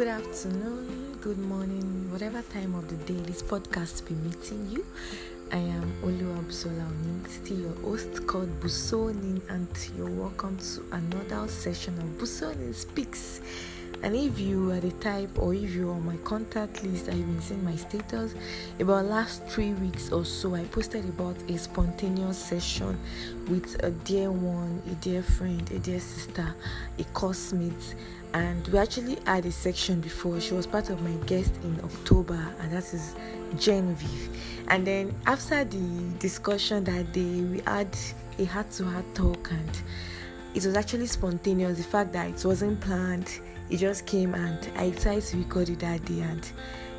good afternoon, good morning, whatever time of the day this podcast be meeting you. I am Olu Absolamin, still your host called Busonin, and you're welcome to another session of Busonin Speaks. And if you are the type, or if you're on my contact list, I've been seeing my status about last three weeks or so. I posted about a spontaneous session with a dear one, a dear friend, a dear sister, a classmate, and we actually had a section before. She was part of my guest in October, and that is Genevieve. And then after the discussion that day, we had a heart-to-heart talk, and it was actually spontaneous. The fact that it wasn't planned it just came and I decided to record it that day and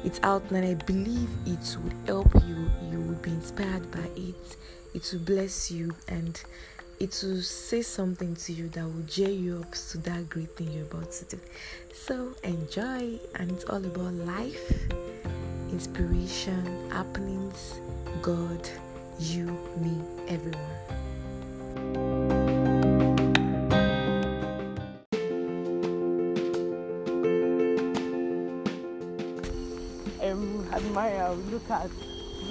it's out and I believe it would help you. You will be inspired by it. It will bless you and it will say something to you that will cheer you up to that great thing you're about to do. So enjoy and it's all about life, inspiration, happenings, God, you, me, everyone. Um, admire, we look at,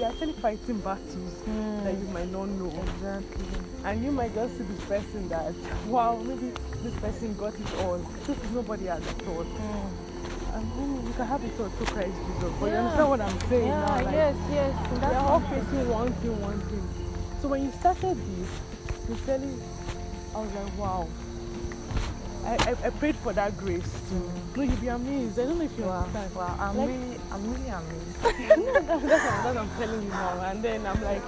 you're actually fighting battles Mm. that you might not know. Exactly. And you might just see this person that, wow, maybe this person got it all. Truth is nobody has thought. all. And then you can have it all through Christ Jesus. But you Yeah. understand what I'm saying Yeah, now? Like, yes, yes. That's are all facing one thing, one thing. So when you started this, sincerely, I was like, wow. I, I, I prayed for that grace to, no, you'll be amazed. I don't know if you Wow, understand. wow. I'm Like- really, I'm really amazed. that's, that's, what, that's what I'm telling you now. And then I'm like,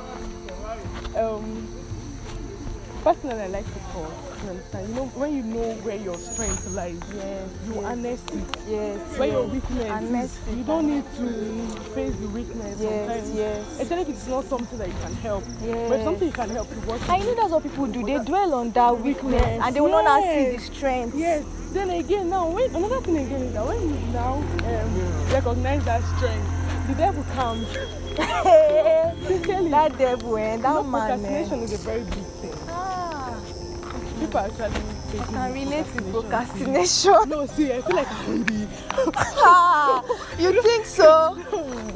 um, personally, I like to talk. You understand? You know, when you know where your strength lies, Yes, you yes, harness it. yes. Where your weakness Harness is, you don't need to face the weakness Yes, sometimes. yes. Especially if it's not something that you can help. But if something you can help, you to I know that's what people do. They dwell on that weakness Weakness, and they will not see the strength. Yes. Then again, now when another thing again is that when you now um, recognize that strength, the devil comes. That devil and you that know, man. eh. procrastination is a very big People are actually I can relate to procrastination. No, see, I feel like I'm the. ah, you think so?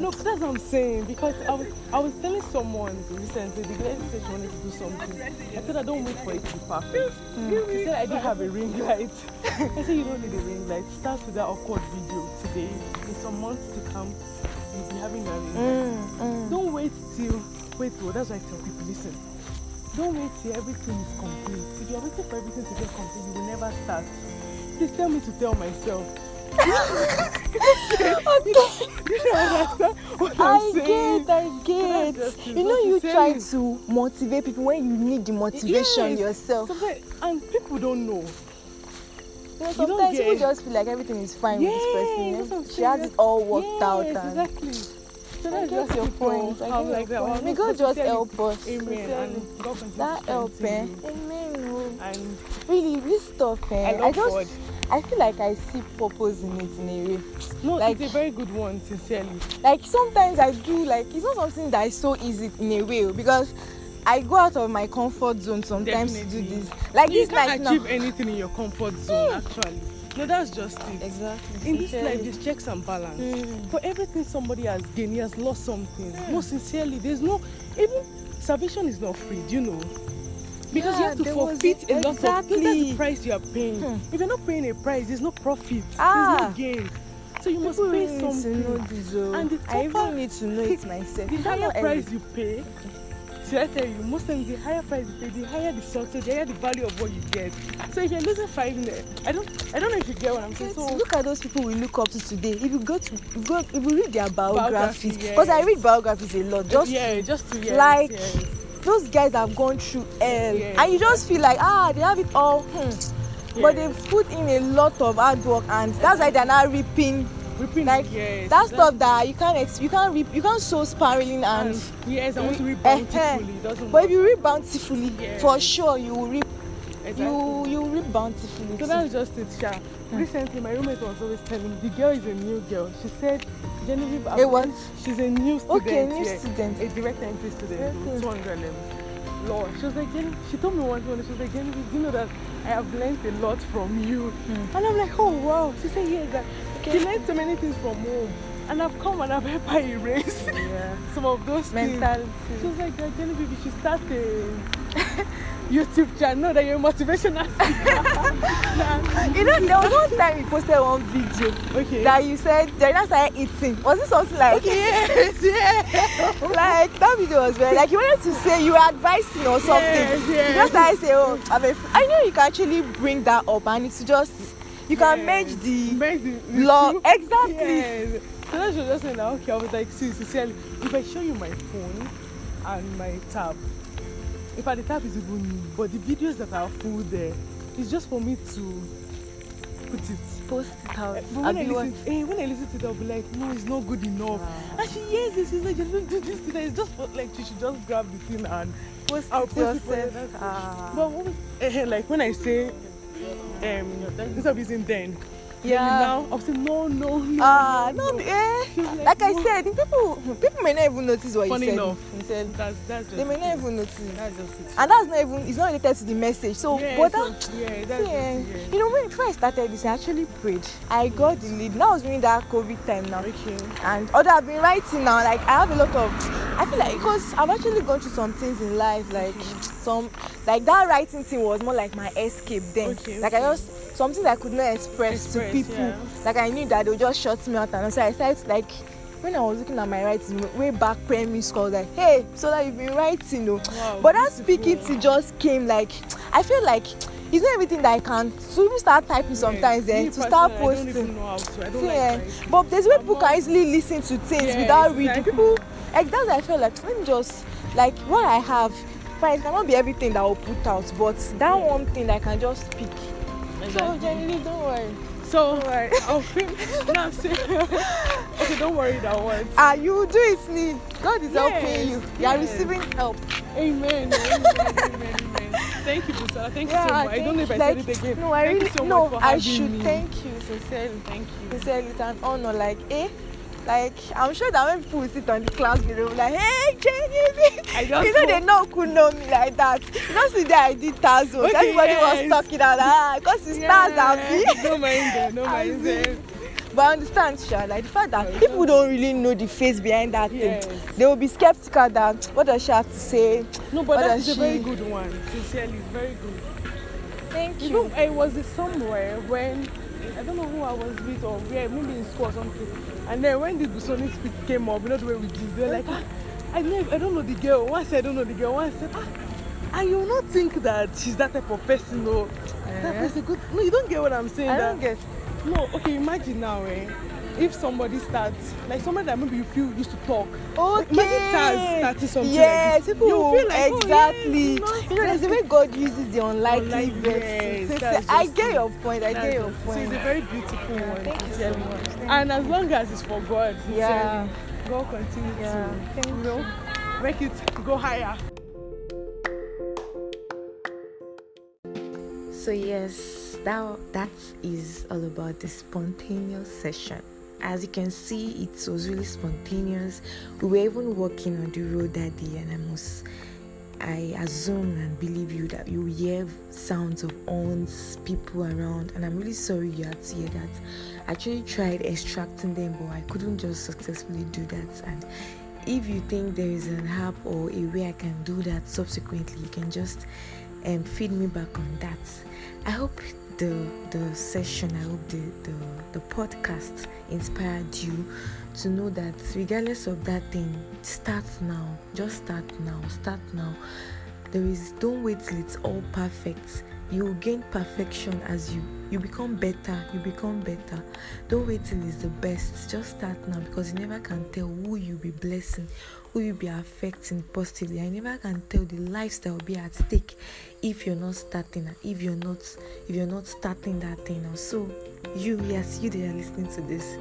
No, that's what I'm saying because I was I was telling someone recently the girl said she wanted to do something. I said I don't wait for it to be perfect. She said I didn't have a ring light. I said you don't need a ring light. Start with that awkward video today. In some months to come, you'll be having a ring light. Mm, mm. Don't wait till wait oh that's why I tell people listen. Don't wait till everything is complete. If you're waiting for everything to get complete, you will never start. Please tell me to tell myself. you don't understand what I'm I saying. get, I get. You know, you you try to motivate people when you need the motivation Yes. yourself. Sometimes- and people don't know. You know, You sometimes people just feel like everything is fine with this person. that's what I'm She has it all worked yes, out. And exactly. So I that's just your point. I like that. point. May God just help us. Amen. And God That help, eh? Amen. oh. And Really, this stuff, eh? I love just, God. I feel like I see purpose in it in a way. no, Like- it's a very good one, sincerely. Like sometimes I do like it's not something that is so easy in a way oh, because I go out of my comfort zone sometimes to do this. Like you this can't now. achieve anything in your comfort zone, actually. No, that's just it. Exactly. In this life, there's checks and balance. Mm. For everything somebody has gained, he has lost something. No, sincerely, there's no even salvation is not free. Do you know? Because you Yeah, have to there was- forfeit a lot of. That's the exactly. price you are paying. Hmm. If you're not paying a price, there's no profit. Ah. There's no gain. So you must People pay really need to something. know this, oh. And the I tougher- even need to know it myself. The higher price you pay, should I tell you, most times the higher price you pay, the higher the success, the higher the value of what you get. So if you're losing five naira, I don't, I don't know if you get what I'm saying. So look at those people we look up to today. If you go to go, if you read their biographies, because I yes. read biographies a lot, just yeah, just to yes, like- yes. those guys have gone through hell, Yes, and you just feel like ah, they have it all. Hmm. But Yes. they've put in a lot of hard work, and that's why they're now reaping Reaping, like yes, that stuff that you can't ex- you can't reap, you can't sow spiraling and. and yes, I want to reap bountifully. It But if you reap bountifully, Yes. for sure you will reap. exactly. You you reap bountifully. So that's just it, Sha. Recently, my roommate was always telling me the girl is a new girl. She said, Genevieve, A what? she's a new student. Okay, new yeah, student. A direct entry student, Okay. 200 level. Lord, she was like, Jenny, she told me once when she was like, Genevieve, you know that I have learned a lot from you. Hmm. And I'm like, oh wow. She said, yes, that Okay. He learned so many things from home. And I've come and I've helped her erase Yeah. some of those things. Mentality. She was like, Jenny, baby, you should start a YouTube channel that you're motivational. You know, there was one time you posted one video okay. that you said just started eating. Was it something like yes, yes. like that video was very like you wanted to say you were advising or something. Yes, You yes. just started saying, Oh, I'm a f-. I know you can actually bring that up and it's just you can merge the Merge the, two. exactly. Yes. So then she was just saying, that, okay, I was like, see, sincerely, if I show you my phone and my tab, in fact, the tab is even new, but the videos that are full there, it's just for me to put it. Post it out. Eh, But when I, listen, eh, when I listen to it, I'll be like, no, it's not good enough. And she hears this, she's like, you don't do this today. It's just for, like, she should just grab the thing and post I'll it post it for yourself. you, that's it. Ah. But eh, eh, like when I say, um, instead of using then, Yeah. now I'll say no, no, no. Ah, no, no, eh. Like I said, people people may not even notice what Funny you said. enough. Said That's that's just they may not even notice. That's just it. And that's not even it's not related to the message. So yeah, but so, that yeah, that's yeah. just it. You know, when before I started this, I actually prayed. I got the lead. That was during that COVID time now. Yeah. Okay. And although I've been writing now, like I have a lot of I feel like because I've actually gone through some things in life, like some like that writing thing was more like my escape then. Okay, like I okay. just some things I could not express, Express, to people. yeah. Like I knew that they would just shut me out and so I started like when I was looking at my writing way back primary school, I was like, hey, so that you've been writing, oh. Wow, but that speaking to just came like I feel like it's not everything that I can to even start typing sometimes Yeah, then me to start posting. to. See, like eh, writing. but there's way people not- can easily listen to things Yes, without reading. exactly. People, like that's why I feel like let me just like what I have. Fine, it cannot be everything that I will put out, but that one thing that I can just speak. So Exactly. Jenny, don't worry. So Don't worry. I'll film. no, I'm saying. okay, don't worry that one. Ah, you will do it, Lee. God is helping Yes, you. You are receiving help. Amen. Amen. amen. Amen. Thank you, Busola. Thank you so much. I don't know if I like, said it again. No, I thank really you so no. much for I having should me. thank you sincerely. Thank you. Sincerely, it's an honor. Like, eh, like I'm sure that when people will sit on the class, they will be like, hey, Jenny, you know they know could know me like that. You know, see that I did Tazo. Okay, Everybody yes. was talking that ah, because it's stars and me. No mind them. No mind them. But I understand, Sha, like the fact that Yeah, people don't really know the face behind that Yes. thing, they will be skeptical that what does she have to say? No, but What that does is a very she- good one. Sincerely, very good. Thank You know, I was somewhere when I don't know who I was with or where, maybe in school or something. And then when the Busoni speak came up, you know the way we give, they were like, ah, I never, I don't know the girl. One said I don't know the girl. One said, ah, and you will not think that she's that type of person. No, that Eh? person good. No, you don't get what I'm saying. I that, don't get. No, okay, imagine now, eh? If somebody starts, like somebody that maybe you feel used to talk. Okay. Imagine Taz starting something yes, like people You feel like, oh, exactly. yes, no, you know, there's the way God uses the unlikely Unlikely, yes, So that's I get your point. I get your just- So it's a very beautiful one. Thank you so much. Thank And as long as it's for God, Yeah. God continue Yeah, to, thank you know, make it go higher. So yes, that that is all about the spontaneous session. As you can see, it was really spontaneous. We were even walking on the road that day, and I must, I assume and believe you that you hear sounds of horns, people around, and I'm really sorry you had to hear that. I actually tried extracting them, but I couldn't just successfully do that. And if you think there is an app or a way I can do that subsequently, you can just um, feed me back on that. I hope the the session, I hope the, the the podcast inspired you to know that regardless of that thing, start now. Just start now. Start now. There is don't wait till it's all perfect. You will gain perfection as you you become better. You become better. Don't wait till it's the best. Just start now because you never can tell who you'll be blessing, who you'll be affecting positively. I never can tell the lives that will be at stake if you're not starting if you're not if you're not starting that thing now. So you yes, you that are listening to this,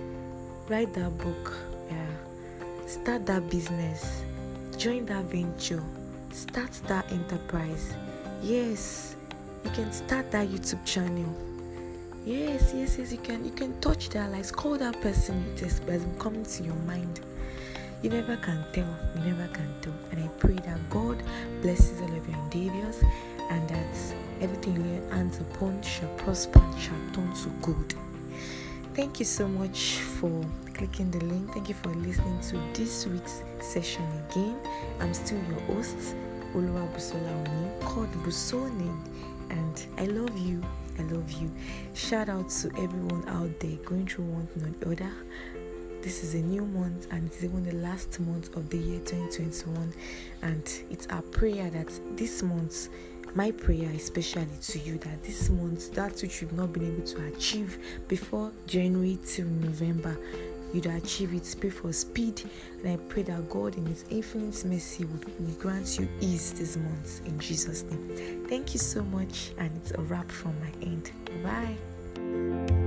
write that book. Yeah. Start that business. Join that venture. Start that enterprise. Yes. You can start that YouTube channel. Yes, yes, yes, you can you can touch that lives. Call that person just has been coming to your mind. You never can tell. You never can tell. And I pray that God blesses all of your endeavors and that everything you lay hands upon shall prosper and shall turn to good. thank you so much for clicking the link. Thank you for listening to this week's session again. I'm still your host, Oluwa Busola Oni, called Busonin, and I love you. I love you. Shout out to everyone out there going through one thing or the other. This is a new month and it's even the last month of the year 2021. And it's our prayer that this month my prayer especially to you that this month that which you've not been able to achieve before january till november you'd achieve it. Pray for speed and i pray that god in his infinite mercy would, would grant you ease this month in jesus name. Thank you so much and it's a wrap from my end. Bye